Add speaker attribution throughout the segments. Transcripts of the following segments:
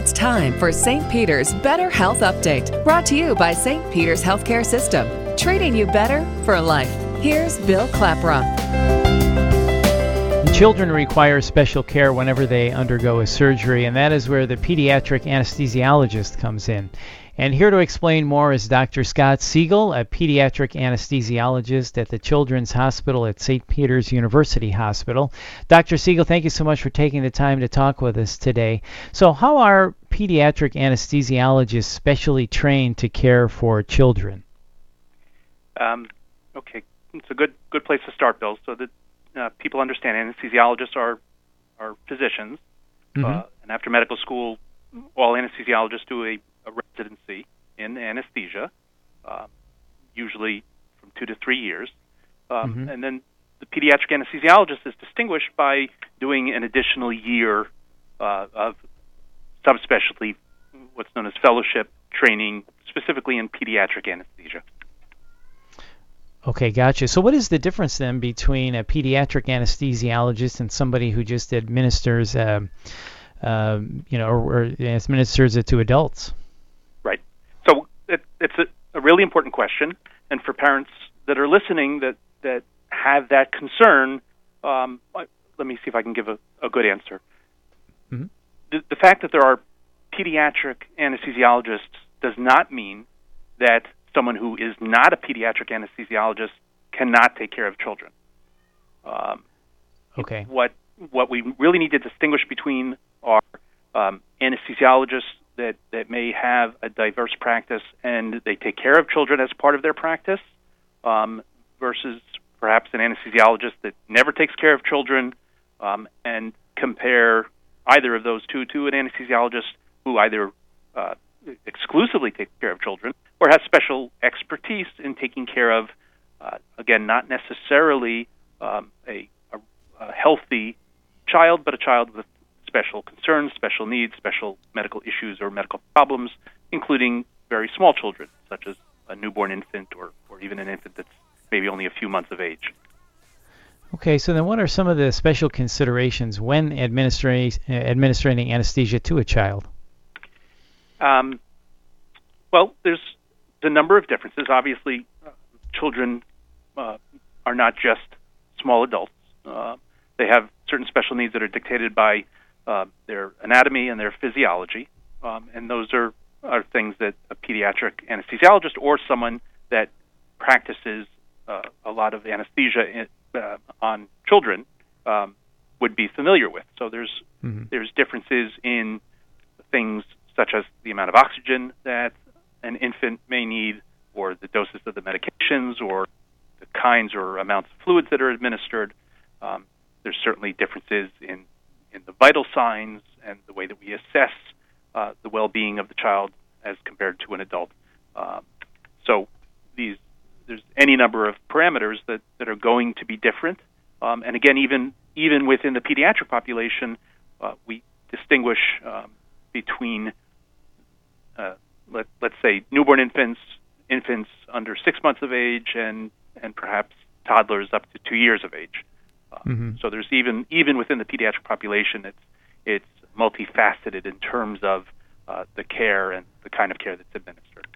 Speaker 1: It's time for St. Peter's Better Health Update, brought to you by St. Peter's Healthcare System, treating you better for life. Here's Bill Klaproth.
Speaker 2: Children require special care whenever they undergo a surgery, and that is where the pediatric anesthesiologist comes in. And here to explain more is Dr. Scott Siegel, a pediatric anesthesiologist at the Children's Hospital at St. Peter's University Hospital. Dr. Siegel, thank you so much for taking the time to talk with us today. So, how are pediatric anesthesiologists specially trained to care for children?
Speaker 3: Um, okay, it's a good good place to start, Bill, so that uh, people understand anesthesiologists are are physicians,
Speaker 2: mm-hmm.
Speaker 3: uh, and after medical school, all anesthesiologists do a a residency in anesthesia, uh, usually from two to three years. Um,
Speaker 2: mm-hmm.
Speaker 3: And then the pediatric anesthesiologist is distinguished by doing an additional year uh, of subspecialty, what's known as fellowship training, specifically in pediatric anesthesia.
Speaker 2: Okay, gotcha. So, what is the difference then between a pediatric anesthesiologist and somebody who just administers, uh, uh, you know, or, or administers it to adults?
Speaker 3: It, it's a, a really important question, and for parents that are listening that that have that concern, um, let me see if I can give a, a good answer.
Speaker 2: Mm-hmm.
Speaker 3: The, the fact that there are pediatric anesthesiologists does not mean that someone who is not a pediatric anesthesiologist cannot take care of children. Um,
Speaker 2: okay.
Speaker 3: What what we really need to distinguish between are um, anesthesiologists that, that may have a diverse practice and they take care of children as part of their practice um, versus perhaps an anesthesiologist that never takes care of children um, and compare either of those two to an anesthesiologist who either uh, exclusively takes care of children or has special expertise in taking care of, uh, again, not necessarily um, a, a, a healthy child, but a child with special concerns, special needs, special medical issues or medical problems, including very small children, such as a newborn infant or, or even an infant that's maybe only a few months of age.
Speaker 2: Okay, so then what are some of the special considerations when administering, administering anesthesia to a child?
Speaker 3: Um, well, there's a number of differences. Obviously, uh, children uh, are not just small adults. Uh, they have certain special needs that are dictated by uh, their anatomy and their physiology, um, and those are are things that a pediatric anesthesiologist or someone that practices uh, a lot of anesthesia in, uh, on children um, would be familiar with. So there's
Speaker 2: mm-hmm.
Speaker 3: there's differences in things such as the amount of oxygen that an infant may need, or the doses of the medications, or the kinds or amounts of fluids that are administered. Um, there's certainly differences in in the vital signs and the way that we assess uh, the well-being of the child as compared to an adult. Um, so these there's any number of parameters that, that are going to be different. Um, and again, even even within the pediatric population, uh, we distinguish um, between uh, let, let's say newborn infants, infants under six months of age, and and perhaps toddlers up to two years of age.
Speaker 2: Mm-hmm.
Speaker 3: So there's even even within the pediatric population, it's it's multifaceted in terms of uh, the care and the kind of care that's administered.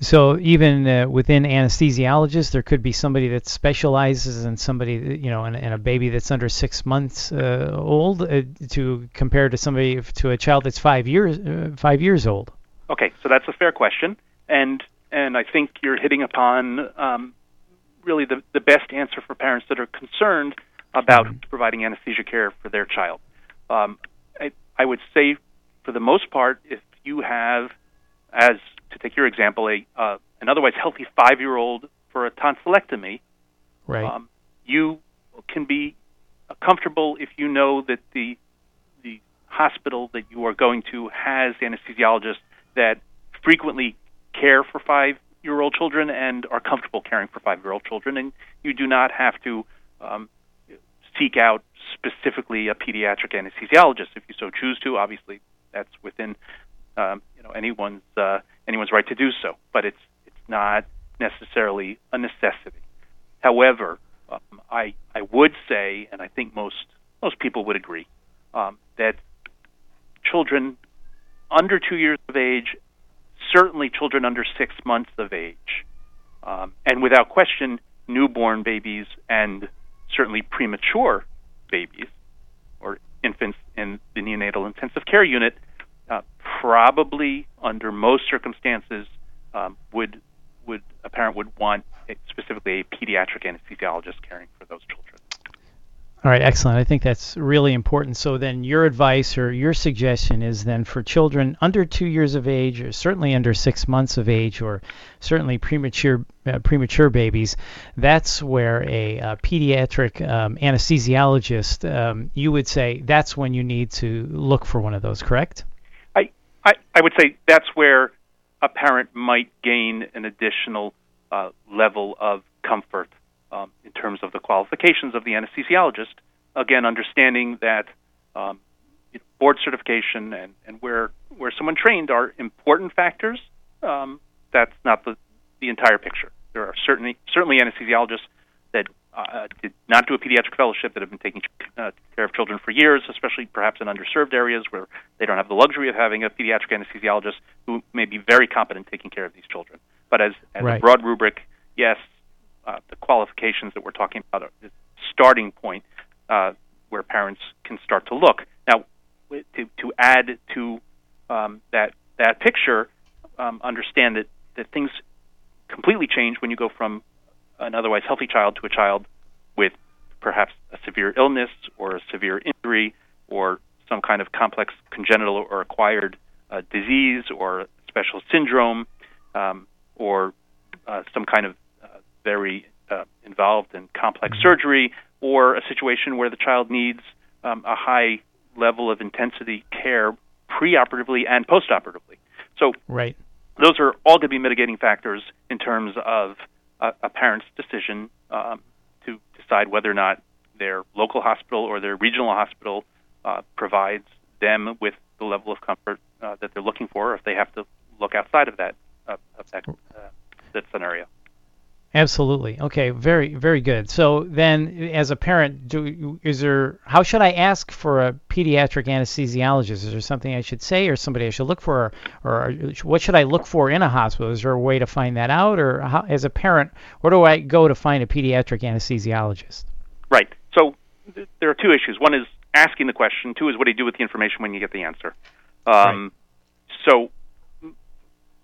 Speaker 2: So even uh, within anesthesiologists, there could be somebody that specializes in somebody, you know, and, a baby that's under six months uh, old, uh, to compare to somebody to a child that's five years uh, five years old.
Speaker 3: Okay, so that's a fair question, and and I think you're hitting upon um, really the, the best answer for parents that are concerned about mm-hmm. providing anesthesia care for their child. Um, I, I would say, for the most part, if you have, as to take your example, a uh, an otherwise healthy five year old for a tonsillectomy,
Speaker 2: right.
Speaker 3: um, you can be comfortable if you know that the the hospital that you are going to has anesthesiologists that frequently care for five year old children and are comfortable caring for five year old children, and you do not have to um, seek out specifically a pediatric anesthesiologist if you so choose to. Obviously, that's within um, you know anyone's uh, anyone's right to do so, but it's it's not necessarily a necessity. However, um, I I would say, and I think most most people would agree, um, that children under two years of age, certainly children under six months of age, um, and without question, newborn babies and certainly premature babies or infants in the neonatal intensive care unit uh, probably under most circumstances um, would would a parent would want a, specifically a pediatric anesthesiologist caring.
Speaker 2: All right, excellent. I think that's really important. So then your advice or your suggestion is then for children under 2 years of age or certainly under 6 months of age or certainly premature uh, premature babies, that's where a, a pediatric um, anesthesiologist um, you would say that's when you need to look for one of those, correct?
Speaker 3: I I, I would say that's where a parent might gain an additional uh, level of comfort um, in terms of the qualifications of the anesthesiologist. Again, understanding that um, board certification and, and where where someone trained are important factors. Um, that's not the the entire picture. There are certainly certainly anesthesiologists that uh, did not do a pediatric fellowship that have been taking uh, care of children for years, especially perhaps in underserved areas where they don't have the luxury of having a pediatric anesthesiologist who may be very competent taking care of these children. But as, as right. a broad rubric, yes, uh, the qualifications that we're talking about are the starting point uh, where parents can start to look. Now, to, to add to um, that that picture, um, understand that, that things completely change when you go from an otherwise healthy child to a child with perhaps a severe illness or a severe injury or some kind of complex congenital or acquired uh, disease or special syndrome um, or uh, some kind of very uh, involved in complex mm-hmm. surgery or a situation where the child needs um, a high level of intensity care preoperatively and postoperatively. So,
Speaker 2: right.
Speaker 3: those are all going to be mitigating factors in terms of a, a parent's decision um, to decide whether or not their local hospital or their regional hospital uh, provides them with the level of comfort uh, that they're looking for, or if they have to look outside of that uh, of that, uh, that scenario.
Speaker 2: Absolutely. Okay. Very, very good. So then, as a parent, do is there? How should I ask for a pediatric anesthesiologist? Is there something I should say, or somebody I should look for, or, or what should I look for in a hospital? Is there a way to find that out, or how, as a parent, where do I go to find a pediatric anesthesiologist?
Speaker 3: Right. So th- there are two issues. One is asking the question. Two is what do you do with the information when you get the answer. Um, right. So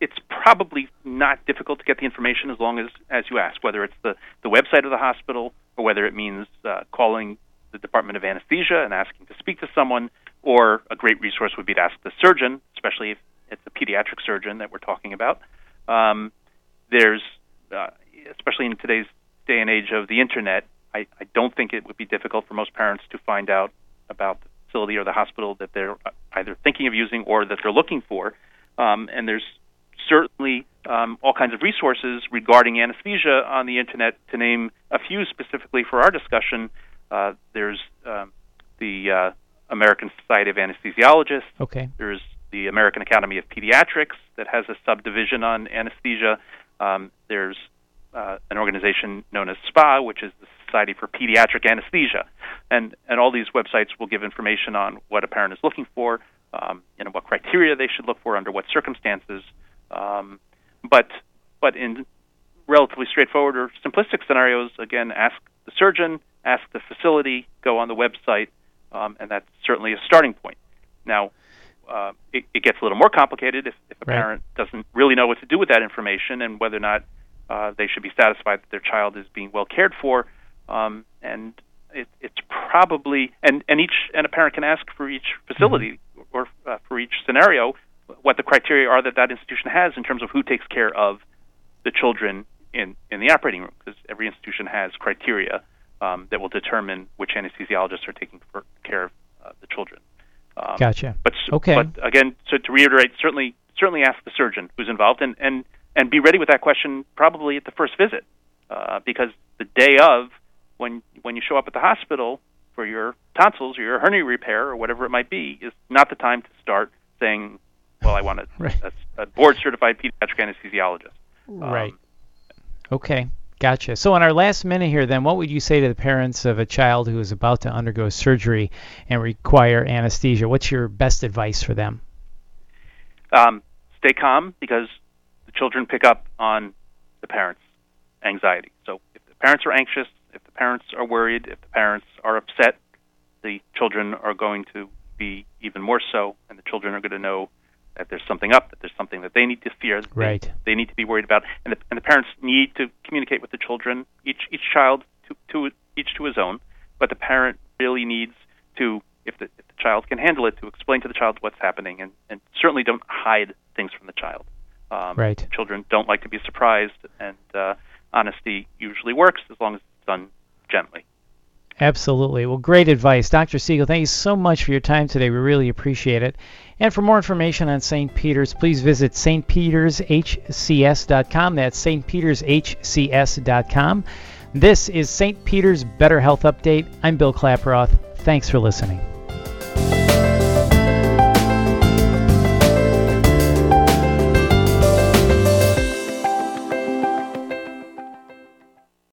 Speaker 3: it's probably not difficult to get the information as long as as you ask, whether it's the the website of the hospital or whether it means uh, calling the Department of Anesthesia and asking to speak to someone, or a great resource would be to ask the surgeon, especially if it's a pediatric surgeon that we're talking about. Um, there's, uh, especially in today's day and age of the internet, I, I don't think it would be difficult for most parents to find out about the facility or the hospital that they're either thinking of using or that they're looking for. Um, and there's certainly um, all kinds of resources regarding anesthesia on the internet. To name a few specifically for our discussion, uh, there's um, the uh, American Society of Anesthesiologists.
Speaker 2: Okay.
Speaker 3: There's the American Academy of Pediatrics that has a subdivision on anesthesia. Um, there's uh, an organization known as SPA, which is the Society for Pediatric Anesthesia, and and all these websites will give information on what a parent is looking for, um, and what criteria they should look for under what circumstances. Um, but but in relatively straightforward or simplistic scenarios, again, ask the surgeon, ask the facility, go on the website, um, and that's certainly a starting point. Now, uh, it, it, gets a little more complicated if, if a right. parent doesn't really know what to do with that information and whether or not uh, they should be satisfied that their child is being well cared for. Um, and it, it's probably and and each and a parent can ask for each facility mm-hmm. or uh, for each scenario what the criteria are that that institution has in terms of who takes care of the children in in the operating room, because every institution has criteria um, that will determine which anesthesiologists are taking care of uh, the children.
Speaker 2: Um, gotcha.
Speaker 3: But
Speaker 2: okay.
Speaker 3: But again, so to reiterate, certainly certainly ask the surgeon who's involved, and and and be ready with that question probably at the first visit, uh, because the day of when when you show up at the hospital for your tonsils or your hernia repair or whatever it might be is not the time to start saying well, I want a, right. a, a board certified pediatric anesthesiologist.
Speaker 2: Right. Um, okay. Gotcha. So, in our last minute here, then, what would you say to the parents of a child who is about to undergo surgery and require anesthesia? What's your best advice for them?
Speaker 3: Um, stay calm because the children pick up on the parents' anxiety. So if the parents are anxious, if the parents are worried, if the parents are upset, the children are going to be even more so, and the children are going to know that there's something up, that there's something that they need to fear,
Speaker 2: right.
Speaker 3: they, they need to be worried about, and the, and the parents need to communicate with the children, each each child to, to each to his own, but the parent really needs to, if the, if the child can handle it, to explain to the child what's happening, and, and certainly don't hide things from the child.
Speaker 2: Um, right.
Speaker 3: Children don't like to be surprised, and uh, honesty usually works as long as it's done gently.
Speaker 2: Absolutely. Well, great advice. Dr. Siegel, thank you so much for your time today. We really appreciate it. And for more information on St. Peter's, please visit stpetershcs.com. That's stpetershcs.com. This is St. Peter's Better Health Update. I'm Bill Klaproth. Thanks for listening.